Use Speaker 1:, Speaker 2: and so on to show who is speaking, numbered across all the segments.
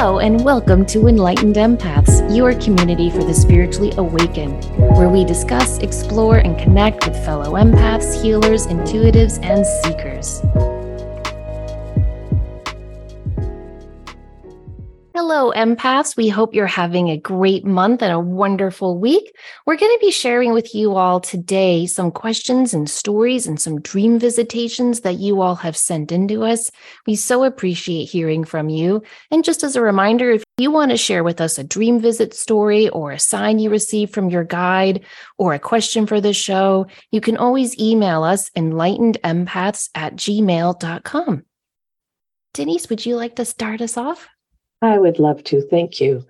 Speaker 1: Hello, and welcome to Enlightened Empaths, your community for the spiritually awakened, where we discuss, explore, and connect with fellow empaths, healers, intuitives, and seekers. Hello, empaths. We hope you're having a great month and a wonderful week. We're going to be sharing with you all today some questions and stories and some dream visitations that you all have sent into us. We so appreciate hearing from you. And just as a reminder, if you want to share with us a dream visit story or a sign you received from your guide or a question for the show, you can always email us enlightenedempaths at gmail.com. Denise, would you like to start us off?
Speaker 2: I would love to. Thank you.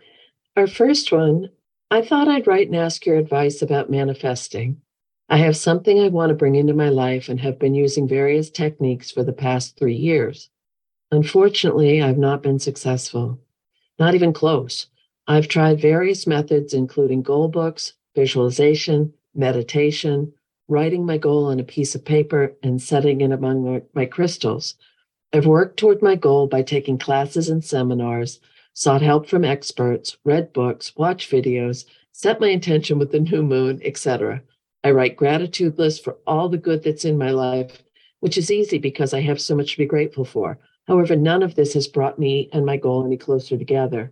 Speaker 2: Our first one I thought I'd write and ask your advice about manifesting. I have something I want to bring into my life and have been using various techniques for the past three years. Unfortunately, I've not been successful, not even close. I've tried various methods, including goal books, visualization, meditation, writing my goal on a piece of paper, and setting it among my crystals. I've worked toward my goal by taking classes and seminars, sought help from experts, read books, watched videos, set my intention with the new moon, etc. I write gratitude lists for all the good that's in my life, which is easy because I have so much to be grateful for. However, none of this has brought me and my goal any closer together.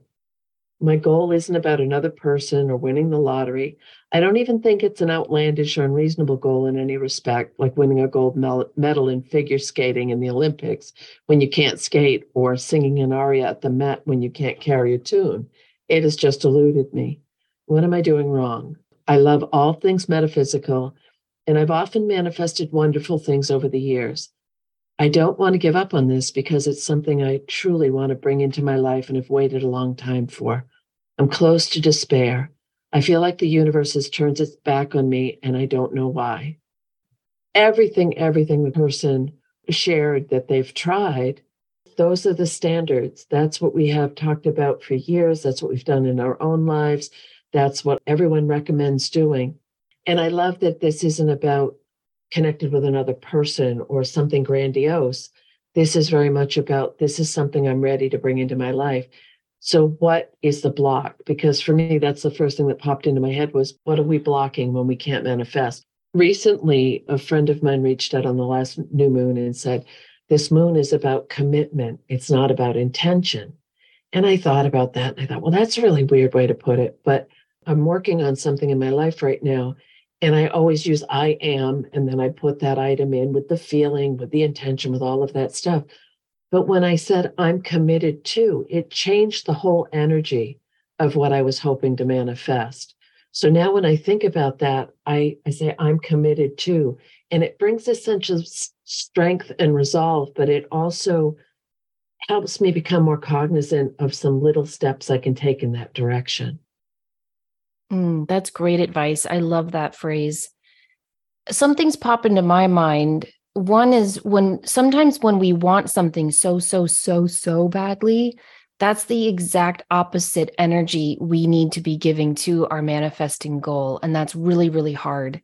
Speaker 2: My goal isn't about another person or winning the lottery. I don't even think it's an outlandish or unreasonable goal in any respect, like winning a gold medal in figure skating in the Olympics when you can't skate or singing an aria at the Met when you can't carry a tune. It has just eluded me. What am I doing wrong? I love all things metaphysical, and I've often manifested wonderful things over the years. I don't want to give up on this because it's something I truly want to bring into my life and have waited a long time for. I'm close to despair. I feel like the universe has turned its back on me and I don't know why. Everything, everything the person shared that they've tried, those are the standards. That's what we have talked about for years. That's what we've done in our own lives. That's what everyone recommends doing. And I love that this isn't about connected with another person or something grandiose. This is very much about this is something I'm ready to bring into my life. So what is the block? Because for me, that's the first thing that popped into my head was what are we blocking when we can't manifest? Recently, a friend of mine reached out on the last new moon and said, This moon is about commitment. It's not about intention. And I thought about that and I thought, well, that's a really weird way to put it. But I'm working on something in my life right now and I always use I am, and then I put that item in with the feeling, with the intention, with all of that stuff. But when I said I'm committed to, it changed the whole energy of what I was hoping to manifest. So now when I think about that, I, I say I'm committed to, and it brings a sense of strength and resolve, but it also helps me become more cognizant of some little steps I can take in that direction.
Speaker 1: Mm, that's great advice. I love that phrase. Some things pop into my mind. One is when sometimes when we want something so, so, so, so badly, that's the exact opposite energy we need to be giving to our manifesting goal. And that's really, really hard.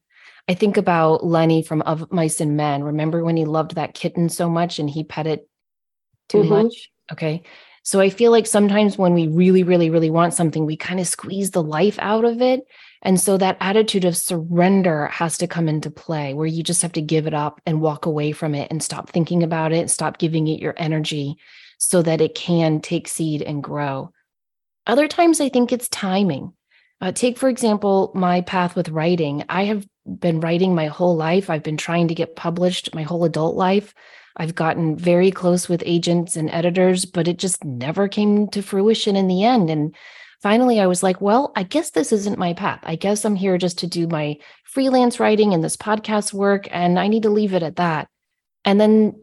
Speaker 1: I think about Lennie from Of Mice and Men. Remember when he loved that kitten so much and he pet it too mm-hmm. much? Okay. So I feel like sometimes when we really, really, really want something, we kind of squeeze the life out of it. And so that attitude of surrender has to come into play where you just have to give it up and walk away from it and stop thinking about it, stop giving it your energy so that it can take seed and grow. Other times, I think it's timing. Uh, take, for example, my path with writing. I have been writing my whole life. I've been trying to get published my whole adult life. I've gotten very close with agents and editors, but it just never came to fruition in the end. And finally, I was like, well, I guess this isn't my path. I guess I'm here just to do my freelance writing and this podcast work, and I need to leave it at that. And then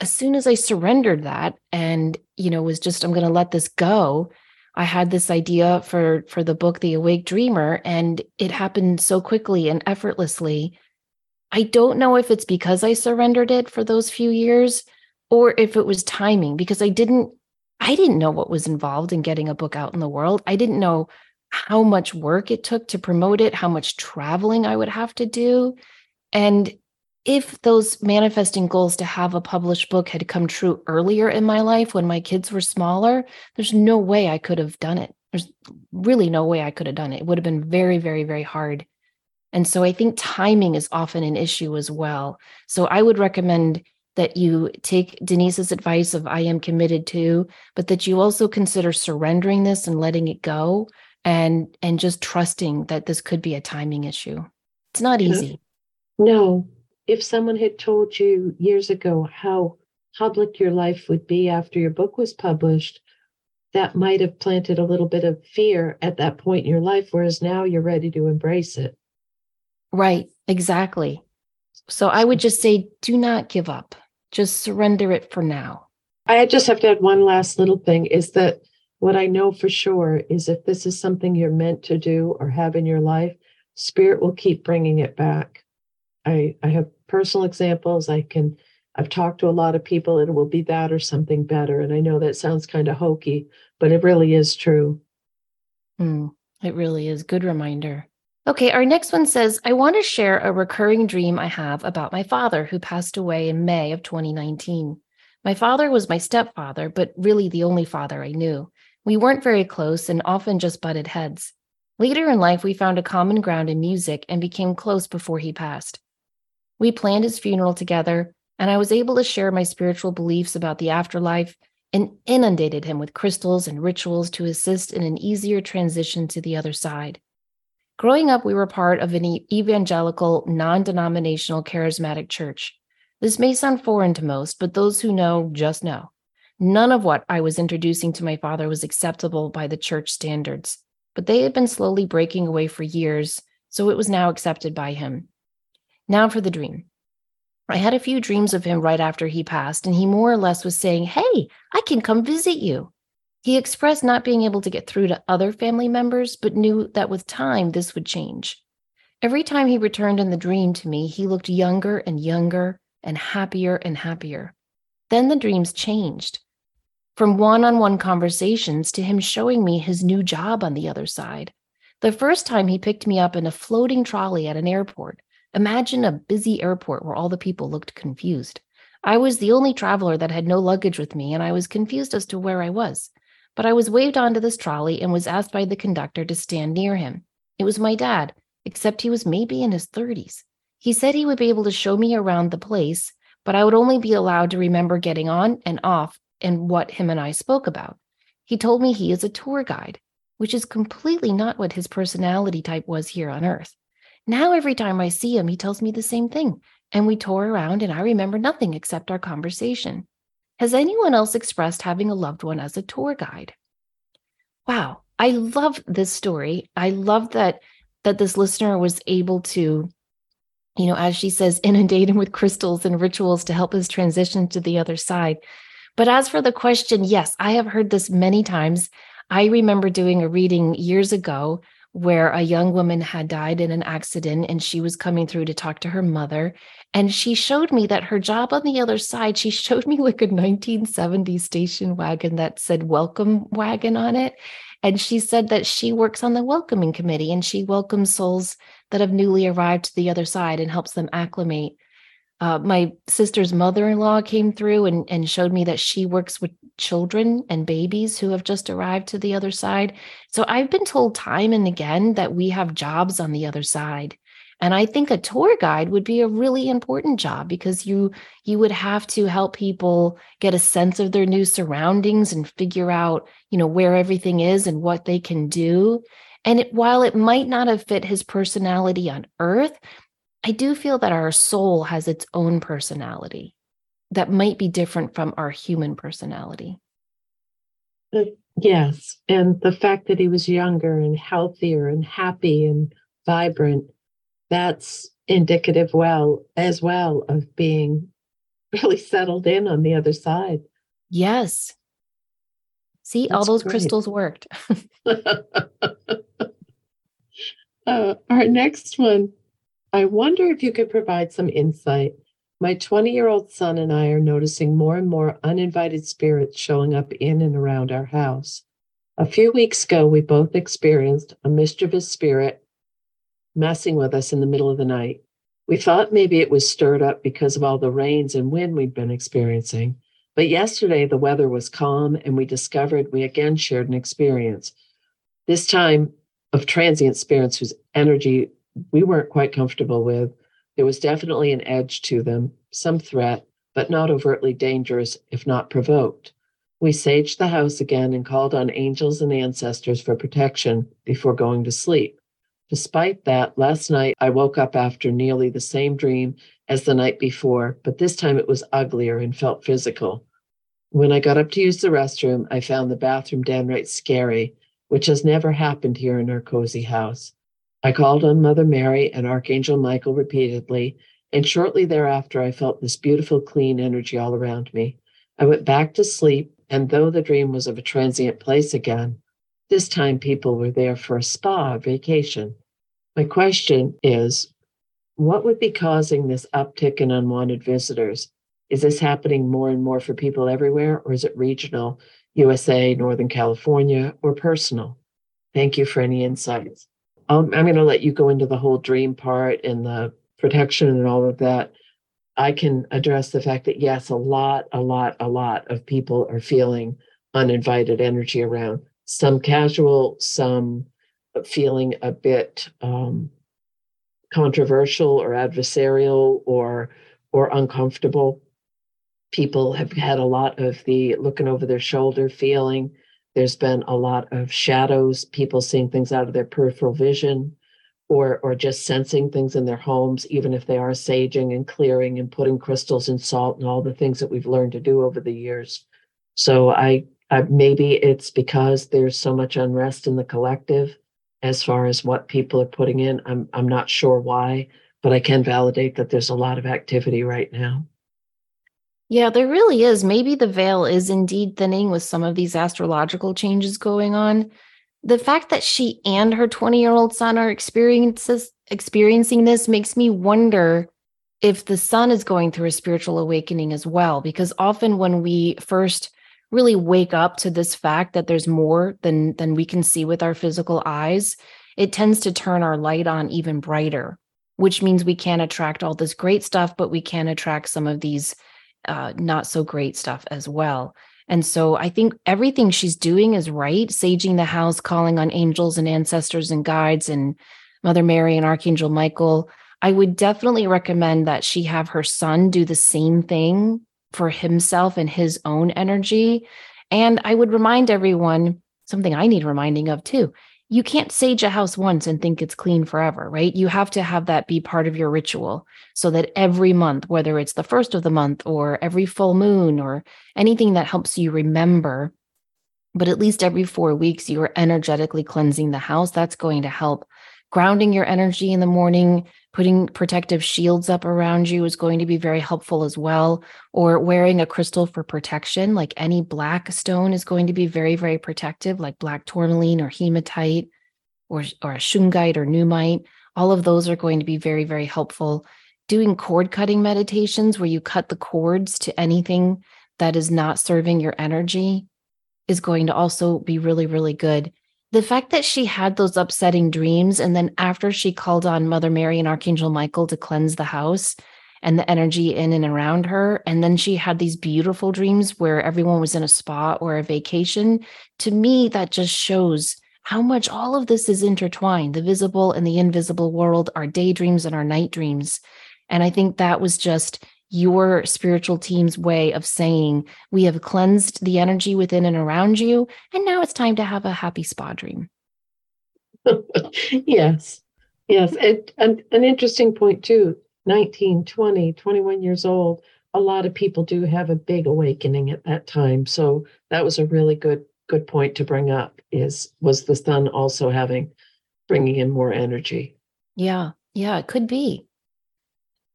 Speaker 1: as soon as I surrendered that and, you know, was just, I'm going to let this go. I had this idea for for the book The Awake Dreamer and it happened so quickly and effortlessly I don't know if it's because I surrendered it for those few years or if it was timing because I didn't I didn't know what was involved in getting a book out in the world. I didn't know how much work it took to promote it, how much traveling I would have to do. And if those manifesting goals to have a published book had come true earlier in my life when my kids were smaller, there's no way I could have done it. There's really no way I could have done it. It would have been very, very, very hard. And so I think timing is often an issue as well. So I would recommend that you take Denise's advice of I am committed to, but that you also consider surrendering this and letting it go and and just trusting that this could be a timing issue. It's not easy.
Speaker 2: No. If someone had told you years ago how public your life would be after your book was published, that might have planted a little bit of fear at that point in your life, whereas now you're ready to embrace it.
Speaker 1: Right, exactly. So I would just say do not give up. Just surrender it for now.
Speaker 2: I just have to add one last little thing is that what I know for sure is if this is something you're meant to do or have in your life, spirit will keep bringing it back. I, I have personal examples. I can, I've talked to a lot of people. And it will be that or something better. And I know that sounds kind of hokey, but it really is true.
Speaker 1: Mm, it really is. Good reminder. Okay, our next one says I want to share a recurring dream I have about my father who passed away in May of 2019. My father was my stepfather, but really the only father I knew. We weren't very close and often just butted heads. Later in life, we found a common ground in music and became close before he passed. We planned his funeral together, and I was able to share my spiritual beliefs about the afterlife and inundated him with crystals and rituals to assist in an easier transition to the other side. Growing up, we were part of an evangelical, non denominational, charismatic church. This may sound foreign to most, but those who know just know. None of what I was introducing to my father was acceptable by the church standards, but they had been slowly breaking away for years, so it was now accepted by him. Now for the dream. I had a few dreams of him right after he passed, and he more or less was saying, Hey, I can come visit you. He expressed not being able to get through to other family members, but knew that with time this would change. Every time he returned in the dream to me, he looked younger and younger and happier and happier. Then the dreams changed from one on one conversations to him showing me his new job on the other side. The first time he picked me up in a floating trolley at an airport. Imagine a busy airport where all the people looked confused. I was the only traveler that had no luggage with me, and I was confused as to where I was. But I was waved onto this trolley and was asked by the conductor to stand near him. It was my dad, except he was maybe in his 30s. He said he would be able to show me around the place, but I would only be allowed to remember getting on and off and what him and I spoke about. He told me he is a tour guide, which is completely not what his personality type was here on Earth. Now, every time I see him, he tells me the same thing, and we tour around, and I remember nothing except our conversation. Has anyone else expressed having a loved one as a tour guide? Wow, I love this story. I love that that this listener was able to you know as she says inundate him with crystals and rituals to help his transition to the other side but as for the question, yes, I have heard this many times. I remember doing a reading years ago where a young woman had died in an accident and she was coming through to talk to her mother. And she showed me that her job on the other side, she showed me like a 1970s station wagon that said welcome wagon on it. And she said that she works on the welcoming committee and she welcomes souls that have newly arrived to the other side and helps them acclimate uh, my sister's mother-in-law came through and, and showed me that she works with children and babies who have just arrived to the other side. So i've been told time and again that we have jobs on the other side. And i think a tour guide would be a really important job because you you would have to help people get a sense of their new surroundings and figure out you know where everything is and what they can do. And it, while it might not have fit his personality on earth I do feel that our soul has its own personality that might be different from our human personality.
Speaker 2: Yes. And the fact that he was younger and healthier and happy and vibrant, that's indicative well as well of being really settled in on the other side.
Speaker 1: Yes. See, that's all those great. crystals worked.
Speaker 2: uh, our next one I wonder if you could provide some insight. My 20 year old son and I are noticing more and more uninvited spirits showing up in and around our house. A few weeks ago, we both experienced a mischievous spirit messing with us in the middle of the night. We thought maybe it was stirred up because of all the rains and wind we'd been experiencing. But yesterday the weather was calm and we discovered we again shared an experience. This time of transient spirits whose energy we weren't quite comfortable with. There was definitely an edge to them, some threat, but not overtly dangerous if not provoked. We saged the house again and called on angels and ancestors for protection before going to sleep. Despite that, last night I woke up after nearly the same dream as the night before, but this time it was uglier and felt physical. When I got up to use the restroom, I found the bathroom downright scary which has never happened here in our cozy house. I called on Mother Mary and Archangel Michael repeatedly, and shortly thereafter, I felt this beautiful, clean energy all around me. I went back to sleep, and though the dream was of a transient place again, this time people were there for a spa vacation. My question is what would be causing this uptick in unwanted visitors? Is this happening more and more for people everywhere, or is it regional USA, Northern California, or personal? Thank you for any insights. I'm going to let you go into the whole dream part and the protection and all of that. I can address the fact that, yes, a lot, a lot, a lot of people are feeling uninvited energy around, some casual, some feeling a bit um, controversial or adversarial or or uncomfortable people have had a lot of the looking over their shoulder feeling. There's been a lot of shadows, people seeing things out of their peripheral vision or or just sensing things in their homes, even if they are saging and clearing and putting crystals and salt and all the things that we've learned to do over the years. So I, I maybe it's because there's so much unrest in the collective as far as what people are putting in. I'm I'm not sure why, but I can validate that there's a lot of activity right now.
Speaker 1: Yeah, there really is. Maybe the veil is indeed thinning with some of these astrological changes going on. The fact that she and her 20 year old son are experiences, experiencing this makes me wonder if the son is going through a spiritual awakening as well. Because often when we first really wake up to this fact that there's more than, than we can see with our physical eyes, it tends to turn our light on even brighter, which means we can attract all this great stuff, but we can attract some of these uh, not so great stuff as well. And so I think everything she's doing is right, saging the house, calling on angels and ancestors and guides and Mother Mary and Archangel Michael. I would definitely recommend that she have her son do the same thing for himself and his own energy. And I would remind everyone something I need reminding of too you can't sage a house once and think it's clean forever, right? You have to have that be part of your ritual so that every month, whether it's the first of the month or every full moon or anything that helps you remember, but at least every four weeks, you are energetically cleansing the house. That's going to help grounding your energy in the morning, putting protective shields up around you is going to be very helpful as well. Or wearing a crystal for protection, like any black stone is going to be very, very protective, like black tourmaline or hematite or, or a shungite or nuummite. All of those are going to be very, very helpful. Doing cord cutting meditations where you cut the cords to anything that is not serving your energy is going to also be really, really good the fact that she had those upsetting dreams and then after she called on mother mary and archangel michael to cleanse the house and the energy in and around her and then she had these beautiful dreams where everyone was in a spa or a vacation to me that just shows how much all of this is intertwined. The visible and the invisible world our daydreams and our night dreams. And i think that was just your spiritual team's way of saying, We have cleansed the energy within and around you, and now it's time to have a happy spa dream.
Speaker 2: yes. Yes. It, an, an interesting point, too 19, 20, 21 years old. A lot of people do have a big awakening at that time. So that was a really good good point to bring up is was the son also having bringing in more energy
Speaker 1: yeah yeah it could be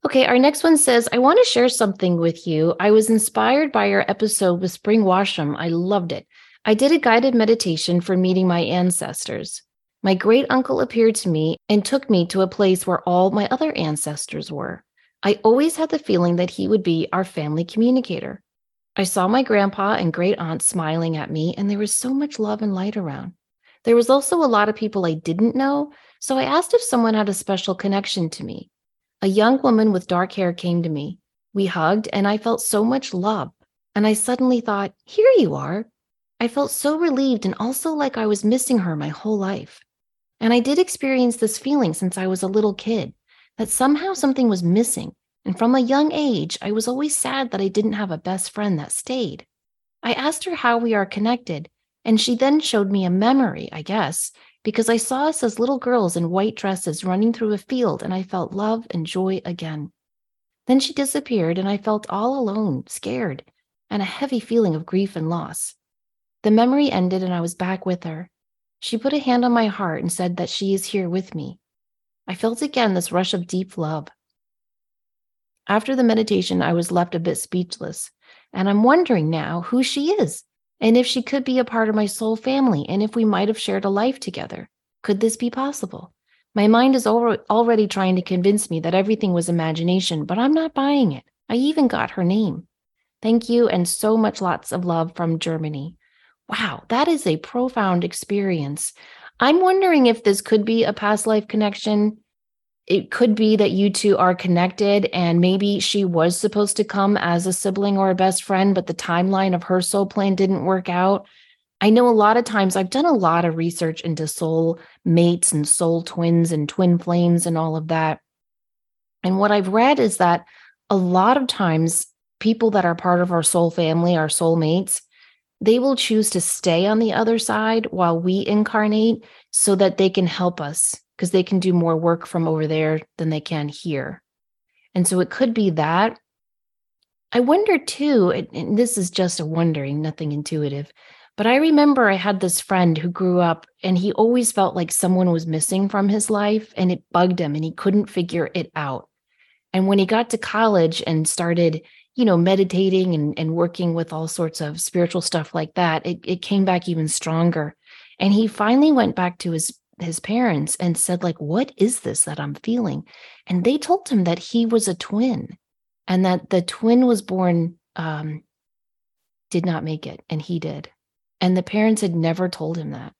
Speaker 1: Okay, our next one says, I want to share something with you. I was inspired by your episode with Spring Washam. I loved it. I did a guided meditation for meeting my ancestors. My great uncle appeared to me and took me to a place where all my other ancestors were. I always had the feeling that he would be our family communicator. I saw my grandpa and great aunt smiling at me, and there was so much love and light around. There was also a lot of people I didn't know, so I asked if someone had a special connection to me. A young woman with dark hair came to me. We hugged, and I felt so much love. And I suddenly thought, Here you are. I felt so relieved and also like I was missing her my whole life. And I did experience this feeling since I was a little kid that somehow something was missing. And from a young age, I was always sad that I didn't have a best friend that stayed. I asked her how we are connected, and she then showed me a memory, I guess, because I saw us as little girls in white dresses running through a field and I felt love and joy again. Then she disappeared, and I felt all alone, scared, and a heavy feeling of grief and loss. The memory ended, and I was back with her. She put a hand on my heart and said that she is here with me. I felt again this rush of deep love. After the meditation, I was left a bit speechless, and I'm wondering now who she is and if she could be a part of my soul family and if we might have shared a life together. Could this be possible? My mind is already trying to convince me that everything was imagination, but I'm not buying it. I even got her name. Thank you, and so much lots of love from Germany. Wow, that is a profound experience. I'm wondering if this could be a past life connection. It could be that you two are connected, and maybe she was supposed to come as a sibling or a best friend, but the timeline of her soul plan didn't work out. I know a lot of times I've done a lot of research into soul mates and soul twins and twin flames and all of that. And what I've read is that a lot of times people that are part of our soul family, our soul mates, they will choose to stay on the other side while we incarnate so that they can help us because they can do more work from over there than they can here. And so it could be that. I wonder too, and this is just a wondering, nothing intuitive, but I remember I had this friend who grew up and he always felt like someone was missing from his life and it bugged him and he couldn't figure it out. And when he got to college and started you know, meditating and, and working with all sorts of spiritual stuff like that, it, it came back even stronger. And he finally went back to his his parents and said, like, what is this that I'm feeling? And they told him that he was a twin and that the twin was born, um, did not make it, and he did. And the parents had never told him that.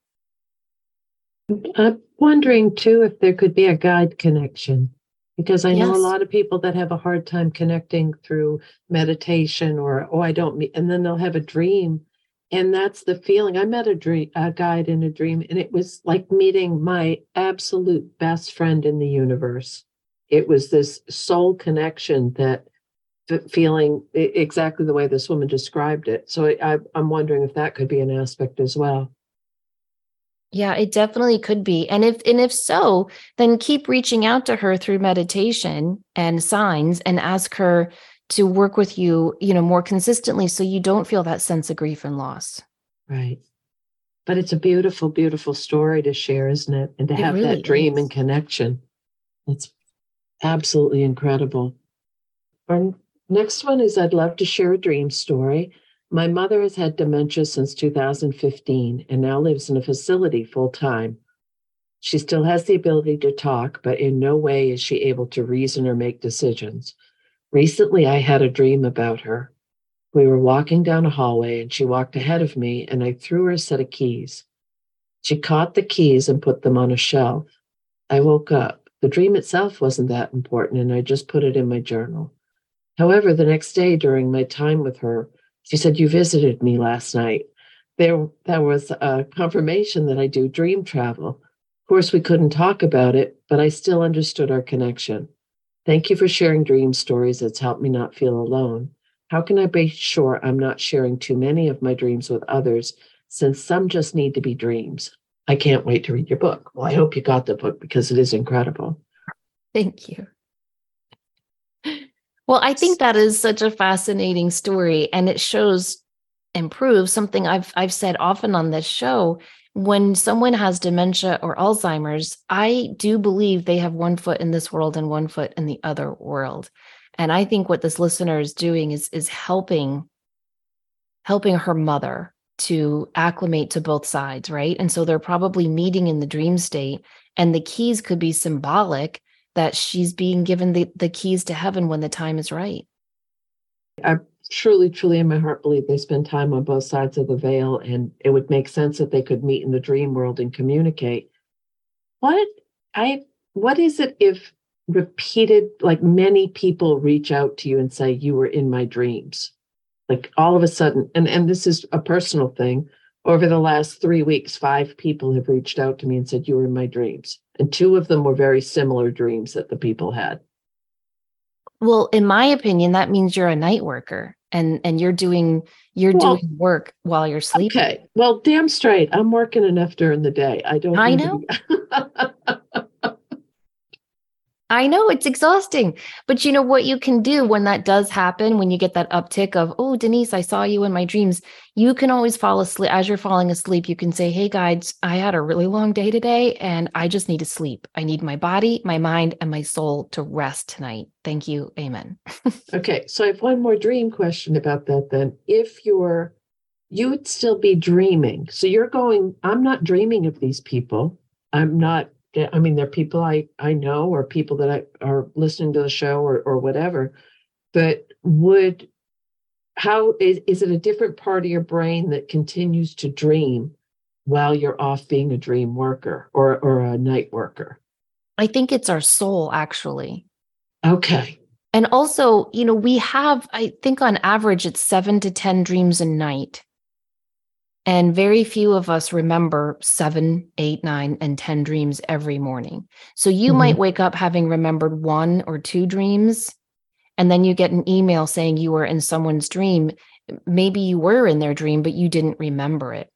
Speaker 2: I'm wondering too if there could be a guide connection because I know a lot of people that have a hard time connecting through meditation or oh I don't meet and then they'll have a dream and that's the feeling. I met a dream a guide in a dream and it was like meeting my absolute best friend in the universe. It was this soul connection that feeling exactly the way this woman described it. So I, I'm wondering if that could be an aspect as well.
Speaker 1: Yeah, it definitely could be. And if and if so, then keep reaching out to her through meditation and signs and ask her to work with you, you know, more consistently so you don't feel that sense of grief and loss.
Speaker 2: Right. But it's a beautiful, beautiful story to share, isn't it? And to it have really that dream is. and connection. It's absolutely incredible. Our next one is I'd love to share a dream story. My mother has had dementia since 2015 and now lives in a facility full time. She still has the ability to talk, but in no way is she able to reason or make decisions. Recently, I had a dream about her. We were walking down a hallway and she walked ahead of me, and I threw her a set of keys. She caught the keys and put them on a shelf. I woke up. The dream itself wasn't that important, and I just put it in my journal. However, the next day during my time with her, she said, You visited me last night. There, that was a confirmation that I do dream travel. Of course, we couldn't talk about it, but I still understood our connection. Thank you for sharing dream stories. It's helped me not feel alone. How can I be sure I'm not sharing too many of my dreams with others since some just need to be dreams? I can't wait to read your book. Well, I hope you got the book because it is incredible.
Speaker 1: Thank you. Well, I think that is such a fascinating story and it shows and proves something I've I've said often on this show. When someone has dementia or Alzheimer's, I do believe they have one foot in this world and one foot in the other world. And I think what this listener is doing is is helping helping her mother to acclimate to both sides, right? And so they're probably meeting in the dream state and the keys could be symbolic that she's being given the, the keys to heaven when the time is right.
Speaker 2: I truly, truly in my heart believe they spend time on both sides of the veil, and it would make sense that they could meet in the dream world and communicate. What I what is it if repeated, like many people reach out to you and say, You were in my dreams. Like all of a sudden, and, and this is a personal thing. Over the last three weeks, five people have reached out to me and said, You were in my dreams. And two of them were very similar dreams that the people had.
Speaker 1: Well, in my opinion, that means you're a night worker and and you're doing you're well, doing work while you're sleeping.
Speaker 2: Okay. Well, damn straight. I'm working enough during the day. I don't
Speaker 1: I know. I know it's exhausting. But you know what you can do when that does happen, when you get that uptick of, oh, Denise, I saw you in my dreams. You can always fall asleep. As you're falling asleep, you can say, hey, guides, I had a really long day today and I just need to sleep. I need my body, my mind, and my soul to rest tonight. Thank you. Amen.
Speaker 2: okay. So I have one more dream question about that then. If you're, you would still be dreaming. So you're going, I'm not dreaming of these people. I'm not I mean, they're people I, I know or people that I are listening to the show or, or whatever, but would, how is, is it a different part of your brain that continues to dream while you're off being a dream worker or, or a night worker?
Speaker 1: I think it's our soul actually.
Speaker 2: Okay.
Speaker 1: And also, you know, we have, I think on average, it's seven to 10 dreams a night. And very few of us remember seven, eight, nine, and 10 dreams every morning. So you mm-hmm. might wake up having remembered one or two dreams, and then you get an email saying you were in someone's dream. Maybe you were in their dream, but you didn't remember it.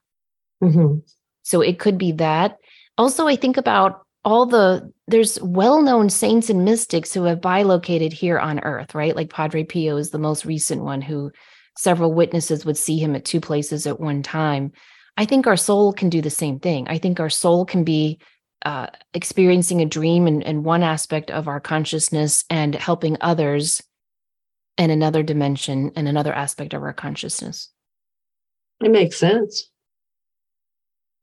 Speaker 1: Mm-hmm. So it could be that. Also, I think about all the there's well-known saints and mystics who have bilocated here on earth right like padre pio is the most recent one who several witnesses would see him at two places at one time. I think our soul can do the same thing. I think our soul can be uh, experiencing a dream in, in one aspect of our consciousness and helping others in another dimension and another aspect of our consciousness.
Speaker 2: It makes sense.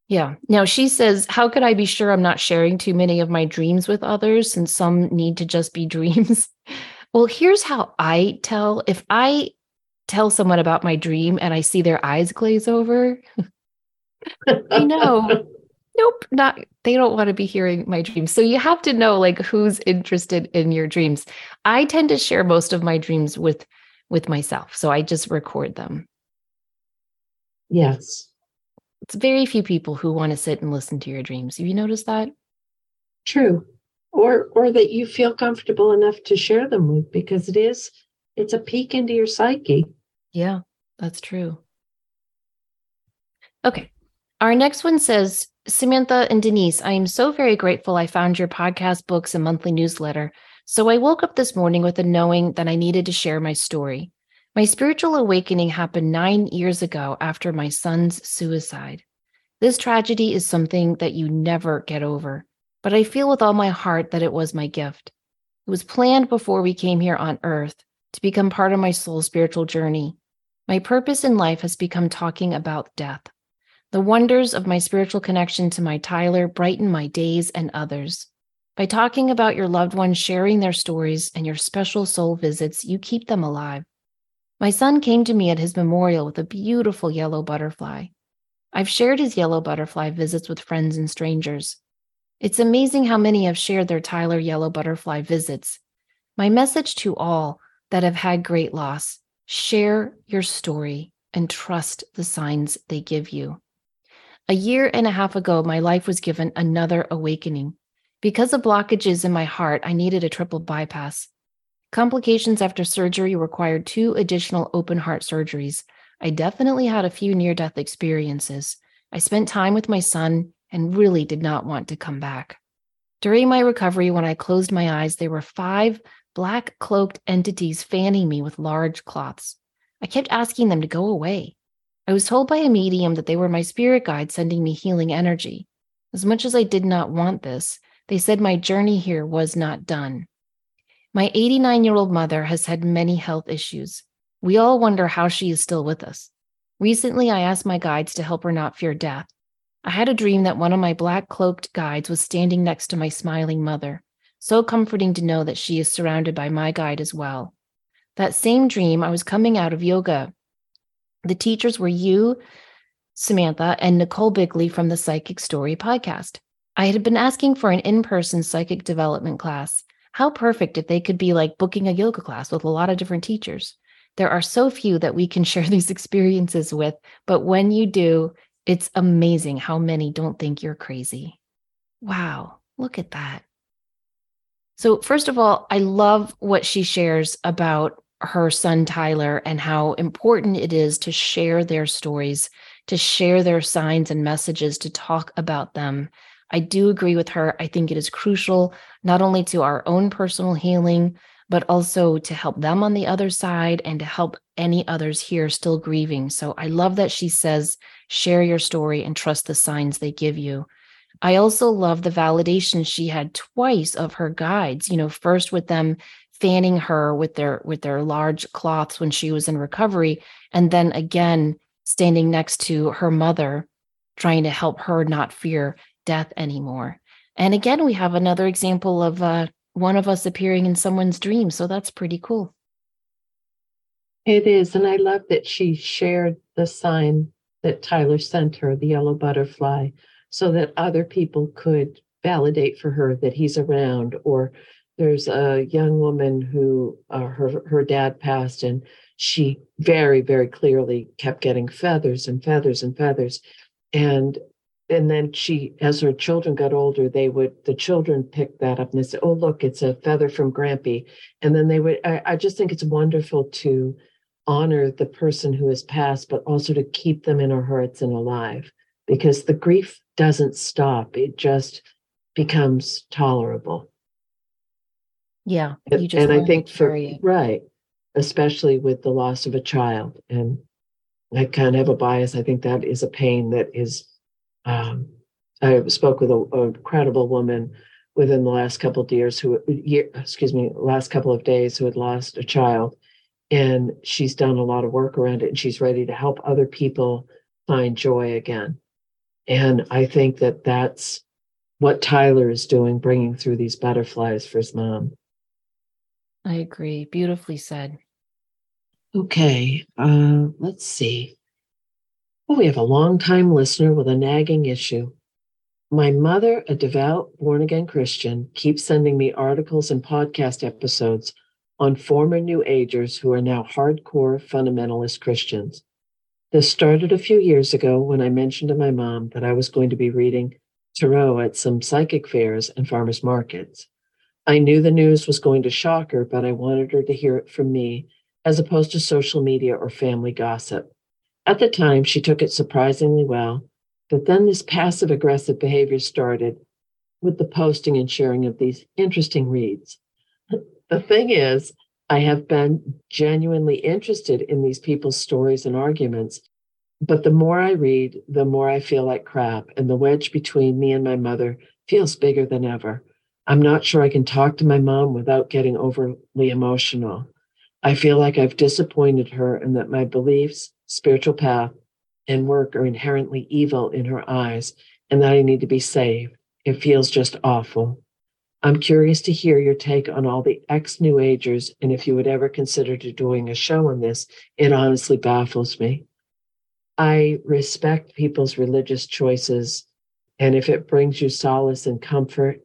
Speaker 1: Yeah. Now she says, How could I be sure I'm not sharing too many of my dreams with others since some need to just be dreams? well, here's how I tell if I tell someone about my dream and I see their eyes glaze over, I know. nope, not they don't want to be hearing my dreams. So you have to know like who's interested in your dreams. I tend to share most of my dreams with with myself. So I just record them.
Speaker 2: Yes.
Speaker 1: It's very few people who want to sit and listen to your dreams. Have you noticed that?
Speaker 2: True. Or or that you feel comfortable enough to share them with because it is it's a peek into your psyche.
Speaker 1: Yeah, that's true. Okay. Our next one says Samantha and Denise, I am so very grateful I found your podcast, books, and monthly newsletter. So I woke up this morning with a knowing that I needed to share my story. My spiritual awakening happened nine years ago after my son's suicide. This tragedy is something that you never get over, but I feel with all my heart that it was my gift. It was planned before we came here on earth to become part of my soul's spiritual journey. My purpose in life has become talking about death. The wonders of my spiritual connection to my Tyler brighten my days and others. By talking about your loved ones, sharing their stories, and your special soul visits, you keep them alive. My son came to me at his memorial with a beautiful yellow butterfly. I've shared his yellow butterfly visits with friends and strangers. It's amazing how many have shared their Tyler yellow butterfly visits. My message to all that have had great loss Share your story and trust the signs they give you. A year and a half ago, my life was given another awakening. Because of blockages in my heart, I needed a triple bypass. Complications after surgery required two additional open heart surgeries. I definitely had a few near death experiences. I spent time with my son and really did not want to come back. During my recovery, when I closed my eyes, there were five black cloaked entities fanning me with large cloths. I kept asking them to go away. I was told by a medium that they were my spirit guide sending me healing energy. As much as I did not want this, they said my journey here was not done. My 89 year old mother has had many health issues. We all wonder how she is still with us. Recently, I asked my guides to help her not fear death. I had a dream that one of my black cloaked guides was standing next to my smiling mother. So comforting to know that she is surrounded by my guide as well. That same dream, I was coming out of yoga. The teachers were you, Samantha, and Nicole Bigley from the Psychic Story podcast. I had been asking for an in person psychic development class. How perfect if they could be like booking a yoga class with a lot of different teachers. There are so few that we can share these experiences with, but when you do, it's amazing how many don't think you're crazy. Wow, look at that. So, first of all, I love what she shares about her son Tyler and how important it is to share their stories, to share their signs and messages, to talk about them. I do agree with her. I think it is crucial not only to our own personal healing, but also to help them on the other side and to help any others here still grieving. So I love that she says, share your story and trust the signs they give you. I also love the validation she had twice of her guides, you know, first with them fanning her with their with their large cloths when she was in recovery and then again standing next to her mother trying to help her not fear death anymore. And again we have another example of uh, one of us appearing in someone's dream, so that's pretty cool.
Speaker 2: It is and I love that she shared the sign that Tyler sent her, the yellow butterfly, so that other people could validate for her that he's around. Or there's a young woman who uh, her her dad passed, and she very very clearly kept getting feathers and feathers and feathers, and and then she as her children got older they would the children pick that up and they say oh look it's a feather from grampy and then they would I, I, just think it's wonderful to honor the person who has passed but also to keep them in our hearts and alive because the grief doesn't stop it just becomes tolerable.
Speaker 1: Yeah
Speaker 2: and, i think for right especially with the loss of a child and i kind of have a bias i think that is a pain that is um, i spoke with a, a incredible woman within the last couple of years who year, excuse me last couple of days who had lost a child and she's done a lot of work around it and she's ready to help other people find joy again and I think that that's what Tyler is doing, bringing through these butterflies for his mom.
Speaker 1: I agree. Beautifully said.
Speaker 2: Okay, uh, let's see. Oh, we have a long-time listener with a nagging issue. My mother, a devout born again Christian, keeps sending me articles and podcast episodes on former New Agers who are now hardcore fundamentalist Christians. This started a few years ago when I mentioned to my mom that I was going to be reading Tarot at some psychic fairs and farmers markets. I knew the news was going to shock her, but I wanted her to hear it from me as opposed to social media or family gossip. At the time, she took it surprisingly well, but then this passive aggressive behavior started with the posting and sharing of these interesting reads. The thing is, I have been genuinely interested in these people's stories and arguments. But the more I read, the more I feel like crap, and the wedge between me and my mother feels bigger than ever. I'm not sure I can talk to my mom without getting overly emotional. I feel like I've disappointed her and that my beliefs, spiritual path, and work are inherently evil in her eyes and that I need to be saved. It feels just awful. I'm curious to hear your take on all the ex New Agers and if you would ever consider doing a show on this. It honestly baffles me. I respect people's religious choices. And if it brings you solace and comfort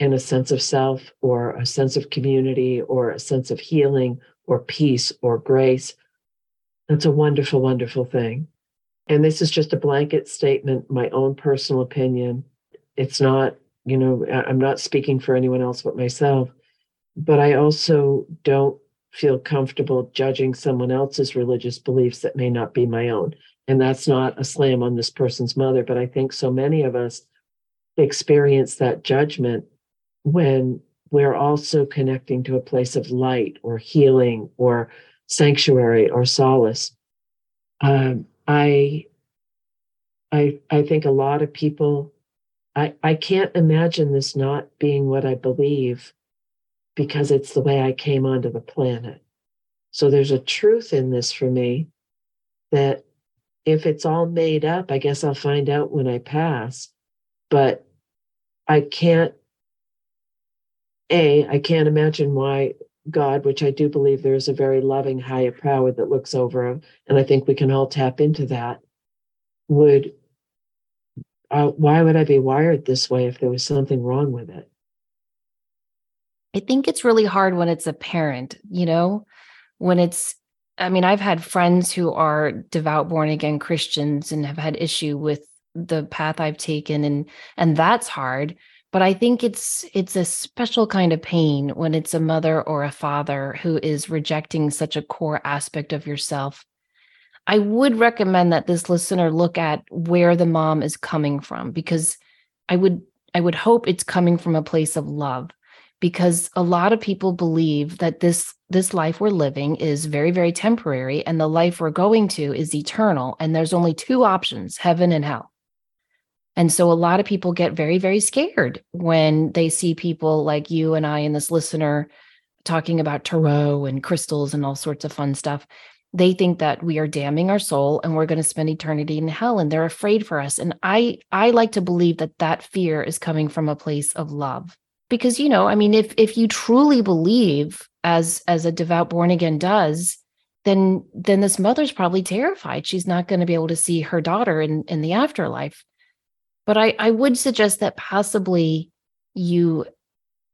Speaker 2: and a sense of self or a sense of community or a sense of healing or peace or grace, that's a wonderful, wonderful thing. And this is just a blanket statement, my own personal opinion. It's not you know, I'm not speaking for anyone else but myself, but I also don't feel comfortable judging someone else's religious beliefs that may not be my own. And that's not a slam on this person's mother, but I think so many of us experience that judgment when we're also connecting to a place of light or healing or sanctuary or solace. Um, I, I, I think a lot of people I, I can't imagine this not being what I believe because it's the way I came onto the planet. So there's a truth in this for me that if it's all made up, I guess I'll find out when I pass. But I can't, A, I can't imagine why God, which I do believe there is a very loving higher power that looks over, and I think we can all tap into that, would uh, why would I be wired this way if there was something wrong with it?
Speaker 1: I think it's really hard when it's a parent, you know, when it's, I mean, I've had friends who are devout born again Christians and have had issue with the path I've taken and and that's hard but I think it's it's a special kind of pain when it's a mother or a father who is rejecting such a core aspect of yourself. I would recommend that this listener look at where the mom is coming from because I would I would hope it's coming from a place of love because a lot of people believe that this this life we're living is very very temporary and the life we're going to is eternal and there's only two options heaven and hell. And so a lot of people get very very scared when they see people like you and I and this listener talking about tarot and crystals and all sorts of fun stuff they think that we are damning our soul and we're going to spend eternity in hell and they're afraid for us. And i i like to believe that that fear is coming from a place of love. Because you know i mean if if you truly believe as as a devout born again does then then this mother's probably terrified. She's not going to be able to see her daughter in in the afterlife. But i i would suggest that possibly you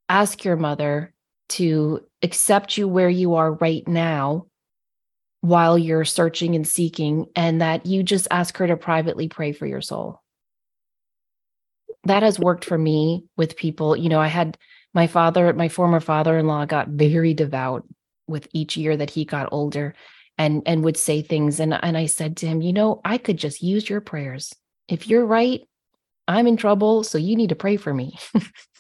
Speaker 1: ask your mother to accept you where you are right now while you're searching and seeking and that you just ask her to privately pray for your soul that has worked for me with people. You know, I had my father, my former father-in-law got very devout with each year that he got older and and would say things and and I said to him, "You know, I could just use your prayers. If you're right, I'm in trouble, so you need to pray for me."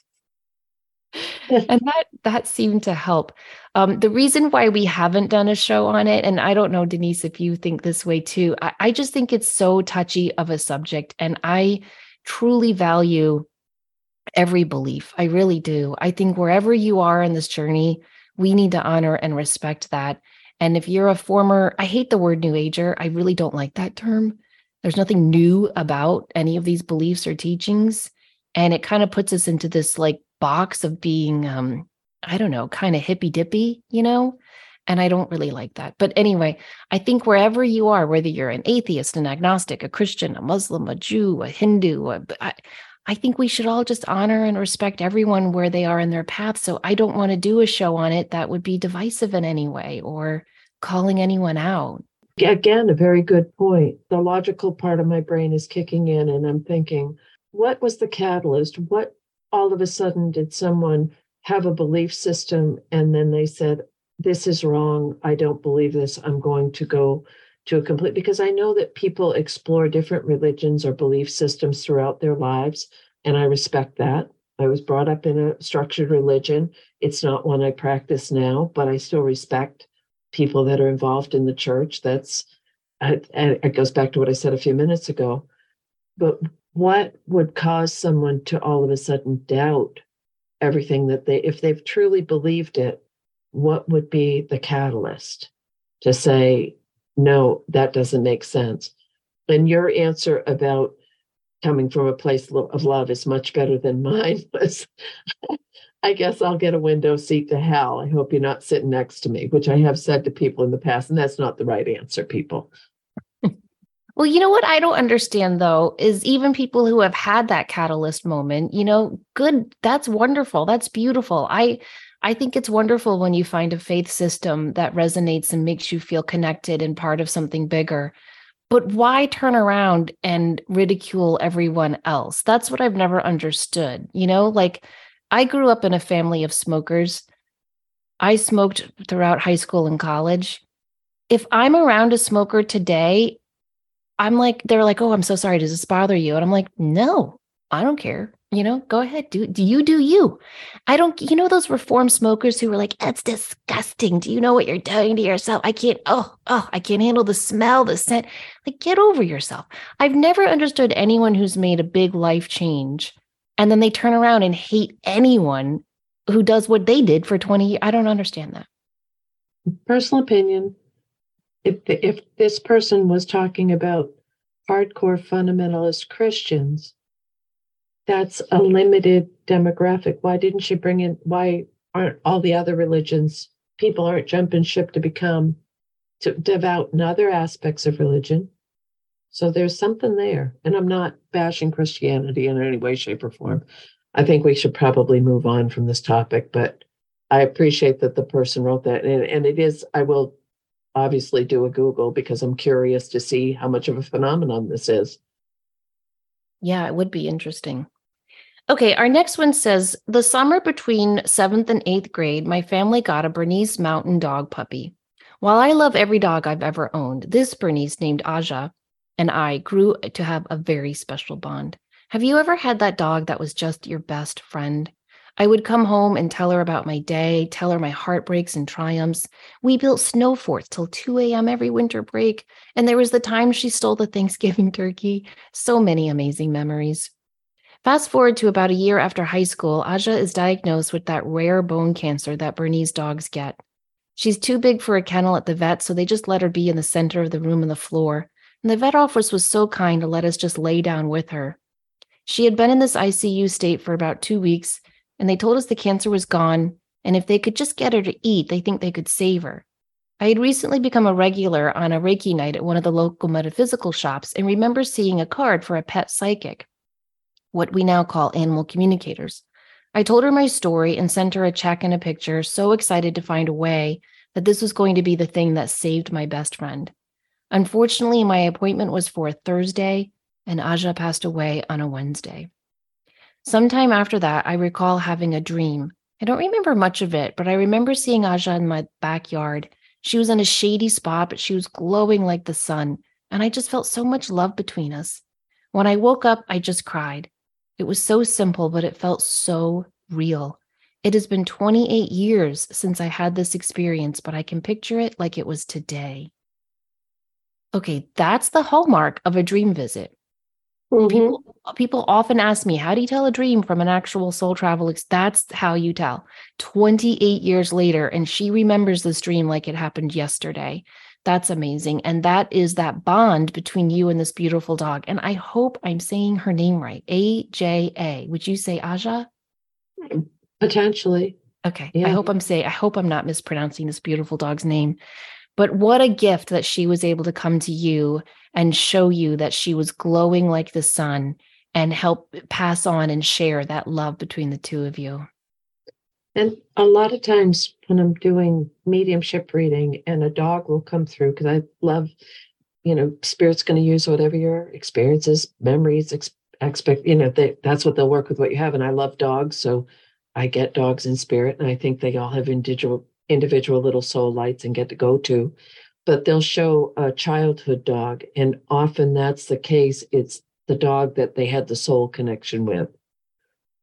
Speaker 1: and that that seemed to help. Um, the reason why we haven't done a show on it, and I don't know, Denise, if you think this way too, I, I just think it's so touchy of a subject, and I truly value every belief. I really do. I think wherever you are in this journey, we need to honor and respect that. And if you're a former, I hate the word new ager, I really don't like that term. There's nothing new about any of these beliefs or teachings. And it kind of puts us into this like box of being, um, I don't know, kind of hippy dippy, you know? And I don't really like that. But anyway, I think wherever you are, whether you're an atheist, an agnostic, a Christian, a Muslim, a Jew, a Hindu, a, I, I think we should all just honor and respect everyone where they are in their path. So I don't want to do a show on it that would be divisive in any way or calling anyone out.
Speaker 2: Again, a very good point. The logical part of my brain is kicking in, and I'm thinking, what was the catalyst? What all of a sudden did someone have a belief system and then they said, this is wrong. I don't believe this. I'm going to go to a complete because I know that people explore different religions or belief systems throughout their lives, and I respect that. I was brought up in a structured religion. It's not one I practice now, but I still respect people that are involved in the church. That's it goes back to what I said a few minutes ago. But what would cause someone to all of a sudden doubt everything that they, if they've truly believed it, what would be the catalyst to say, no, that doesn't make sense? And your answer about coming from a place of love is much better than mine was. I guess I'll get a window seat to hell. I hope you're not sitting next to me, which I have said to people in the past, and that's not the right answer, people.
Speaker 1: Well, you know what I don't understand though is even people who have had that catalyst moment, you know, good, that's wonderful. That's beautiful. I I think it's wonderful when you find a faith system that resonates and makes you feel connected and part of something bigger. But why turn around and ridicule everyone else? That's what I've never understood. You know, like I grew up in a family of smokers. I smoked throughout high school and college. If I'm around a smoker today, I'm like, they're like, oh, I'm so sorry. Does this bother you? And I'm like, no, I don't care. You know go ahead. Do do you do you. I don't you know those reform smokers who were like that's disgusting. Do you know what you're doing to yourself? I can't oh oh i can't handle the smell the scent. Like get over yourself. I've never understood anyone who's made a big life change and then they turn around and hate anyone who does what they did for 20 years i don't understand that.
Speaker 2: Personal opinion. If if this person was talking about hardcore fundamentalist christians that's a limited demographic. Why didn't she bring in? Why aren't all the other religions? People aren't jumping ship to become to devout in other aspects of religion. So there's something there. And I'm not bashing Christianity in any way, shape, or form. I think we should probably move on from this topic, but I appreciate that the person wrote that. And, and it is, I will obviously do a Google because I'm curious to see how much of a phenomenon this is.
Speaker 1: Yeah, it would be interesting. Okay, our next one says the summer between seventh and eighth grade, my family got a Bernese Mountain Dog puppy. While I love every dog I've ever owned, this Bernese named Aja and I grew to have a very special bond. Have you ever had that dog that was just your best friend? I would come home and tell her about my day, tell her my heartbreaks and triumphs. We built snow forts till 2 a.m. every winter break. And there was the time she stole the Thanksgiving turkey. So many amazing memories. Fast forward to about a year after high school, Aja is diagnosed with that rare bone cancer that Bernese dogs get. She's too big for a kennel at the vet, so they just let her be in the center of the room on the floor. And the vet office was so kind to let us just lay down with her. She had been in this ICU state for about two weeks, and they told us the cancer was gone. And if they could just get her to eat, they think they could save her. I had recently become a regular on a Reiki night at one of the local metaphysical shops and remember seeing a card for a pet psychic, what we now call animal communicators. I told her my story and sent her a check and a picture, so excited to find a way that this was going to be the thing that saved my best friend. Unfortunately, my appointment was for a Thursday, and Aja passed away on a Wednesday. Sometime after that, I recall having a dream. I don't remember much of it, but I remember seeing Aja in my backyard. She was in a shady spot, but she was glowing like the sun, and I just felt so much love between us. When I woke up, I just cried. It was so simple, but it felt so real. It has been 28 years since I had this experience, but I can picture it like it was today. Okay, that's the hallmark of a dream visit. Mm-hmm. People, people often ask me, how do you tell a dream from an actual soul travel? Ex-? That's how you tell. 28 years later, and she remembers this dream like it happened yesterday. That's amazing. And that is that bond between you and this beautiful dog. And I hope I'm saying her name right. A J A. Would you say Aja?
Speaker 2: Potentially.
Speaker 1: Okay. Yeah. I hope I'm saying, I hope I'm not mispronouncing this beautiful dog's name. But what a gift that she was able to come to you and show you that she was glowing like the sun and help pass on and share that love between the two of you.
Speaker 2: And a lot of times when I'm doing mediumship reading and a dog will come through, because I love, you know, spirit's going to use whatever your experiences, memories, ex- expect, you know, they, that's what they'll work with what you have. And I love dogs. So I get dogs in spirit. And I think they all have individual individual little soul lights and get to go to, but they'll show a childhood dog. And often that's the case. It's the dog that they had the soul connection with,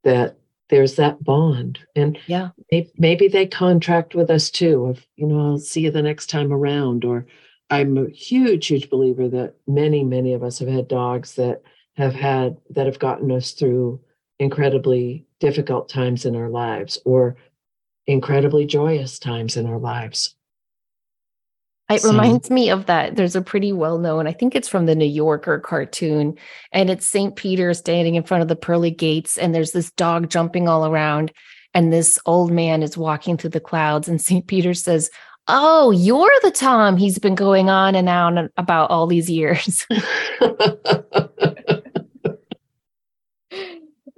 Speaker 2: that there's that bond. And
Speaker 1: yeah,
Speaker 2: maybe they contract with us too of, you know, I'll see you the next time around. Or I'm a huge, huge believer that many, many of us have had dogs that have had, that have gotten us through incredibly difficult times in our lives or incredibly joyous times in our lives.
Speaker 1: It so. reminds me of that. There's a pretty well known, I think it's from the New Yorker cartoon, and it's St. Peter standing in front of the pearly gates, and there's this dog jumping all around, and this old man is walking through the clouds, and St. Peter says, Oh, you're the Tom he's been going on and on about all these years.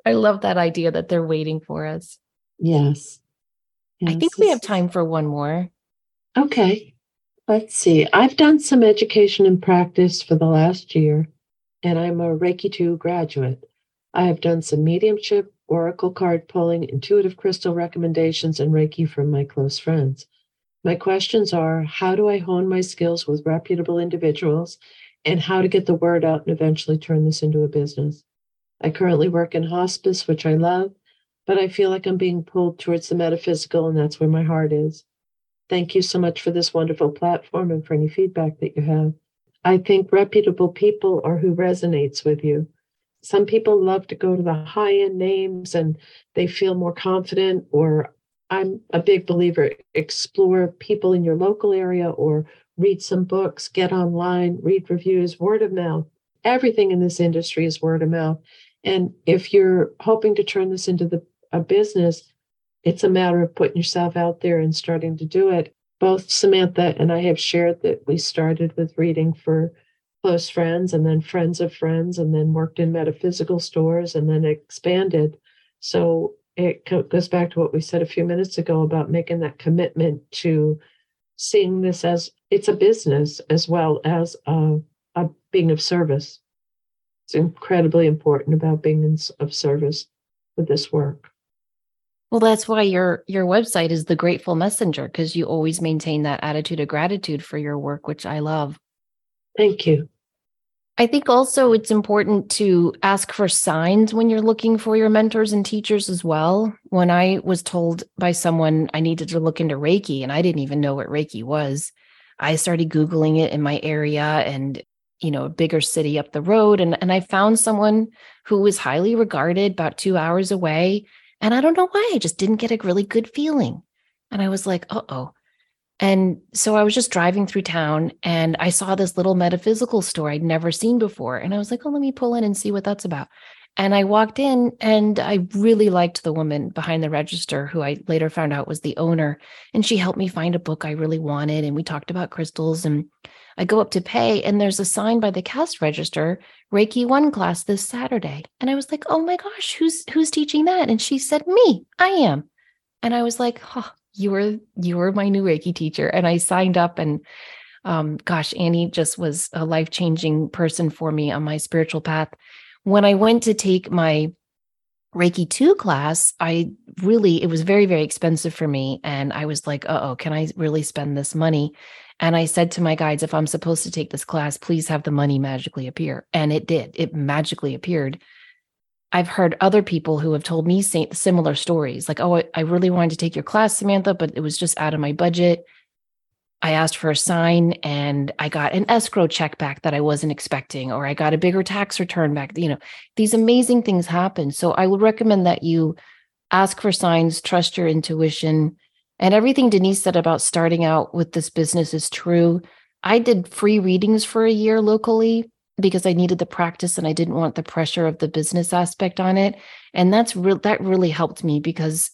Speaker 1: I love that idea that they're waiting for us.
Speaker 2: Yes.
Speaker 1: I think we have time for one more.
Speaker 2: Okay. Let's see. I've done some education and practice for the last year, and I'm a Reiki 2 graduate. I have done some mediumship, oracle card pulling, intuitive crystal recommendations, and Reiki from my close friends. My questions are how do I hone my skills with reputable individuals, and how to get the word out and eventually turn this into a business? I currently work in hospice, which I love, but I feel like I'm being pulled towards the metaphysical, and that's where my heart is. Thank you so much for this wonderful platform and for any feedback that you have. I think reputable people are who resonates with you. Some people love to go to the high end names and they feel more confident, or I'm a big believer explore people in your local area or read some books, get online, read reviews, word of mouth. Everything in this industry is word of mouth. And if you're hoping to turn this into the a business, it's a matter of putting yourself out there and starting to do it. Both Samantha and I have shared that we started with reading for close friends and then friends of friends and then worked in metaphysical stores and then expanded. So it goes back to what we said a few minutes ago about making that commitment to seeing this as it's a business as well as a, a being of service. It's incredibly important about being in, of service with this work.
Speaker 1: Well, that's why your your website is the grateful messenger because you always maintain that attitude of gratitude for your work, which I love.
Speaker 2: Thank you.
Speaker 1: I think also it's important to ask for signs when you're looking for your mentors and teachers as well. When I was told by someone I needed to look into Reiki and I didn't even know what Reiki was, I started Googling it in my area and, you know, a bigger city up the road. And, and I found someone who was highly regarded about two hours away. And I don't know why, I just didn't get a really good feeling. And I was like, uh oh, and so I was just driving through town and I saw this little metaphysical store I'd never seen before. And I was like, oh, let me pull in and see what that's about. And I walked in and I really liked the woman behind the register who I later found out was the owner. And she helped me find a book I really wanted. And we talked about crystals. And I go up to pay and there's a sign by the cash register, Reiki one class this Saturday. And I was like, oh my gosh, who's who's teaching that? And she said, me, I am. And I was like, oh, you were you were my new Reiki teacher. And I signed up and um, gosh, Annie just was a life-changing person for me on my spiritual path. When I went to take my Reiki 2 class, I really, it was very, very expensive for me. And I was like, oh, can I really spend this money? And I said to my guides, if I'm supposed to take this class, please have the money magically appear. And it did, it magically appeared. I've heard other people who have told me similar stories like, oh, I really wanted to take your class, Samantha, but it was just out of my budget. I asked for a sign and I got an escrow check back that I wasn't expecting, or I got a bigger tax return back. You know, these amazing things happen. So I would recommend that you ask for signs, trust your intuition. And everything Denise said about starting out with this business is true. I did free readings for a year locally because I needed the practice and I didn't want the pressure of the business aspect on it. And that's real that really helped me because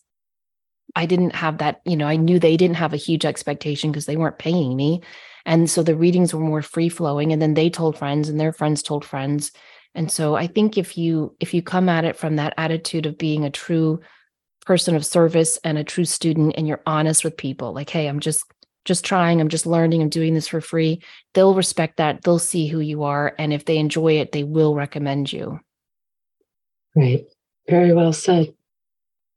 Speaker 1: I didn't have that, you know, I knew they didn't have a huge expectation because they weren't paying me. And so the readings were more free flowing and then they told friends and their friends told friends. And so I think if you if you come at it from that attitude of being a true person of service and a true student and you're honest with people like hey, I'm just just trying, I'm just learning, I'm doing this for free, they'll respect that. They'll see who you are. And if they enjoy it, they will recommend you.
Speaker 2: Right. Very well said.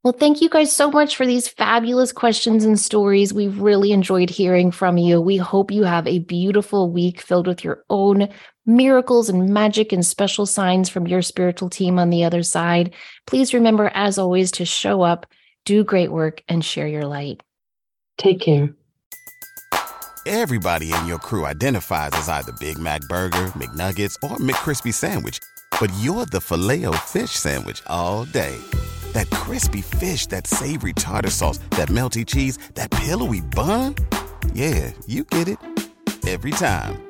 Speaker 1: Well, thank you guys so much for these fabulous questions and stories. We've really enjoyed hearing from you. We hope you have a beautiful week filled with your own miracles and magic and special signs from your spiritual team on the other side. Please remember, as always, to show up, do great work, and share your light.
Speaker 2: Take care.
Speaker 3: Everybody in your crew identifies as either Big Mac Burger, McNuggets, or McCrispy Sandwich. But you're the filet fish Sandwich all day. That crispy fish, that savory tartar sauce, that melty cheese, that pillowy bun. Yeah, you get it. Every time.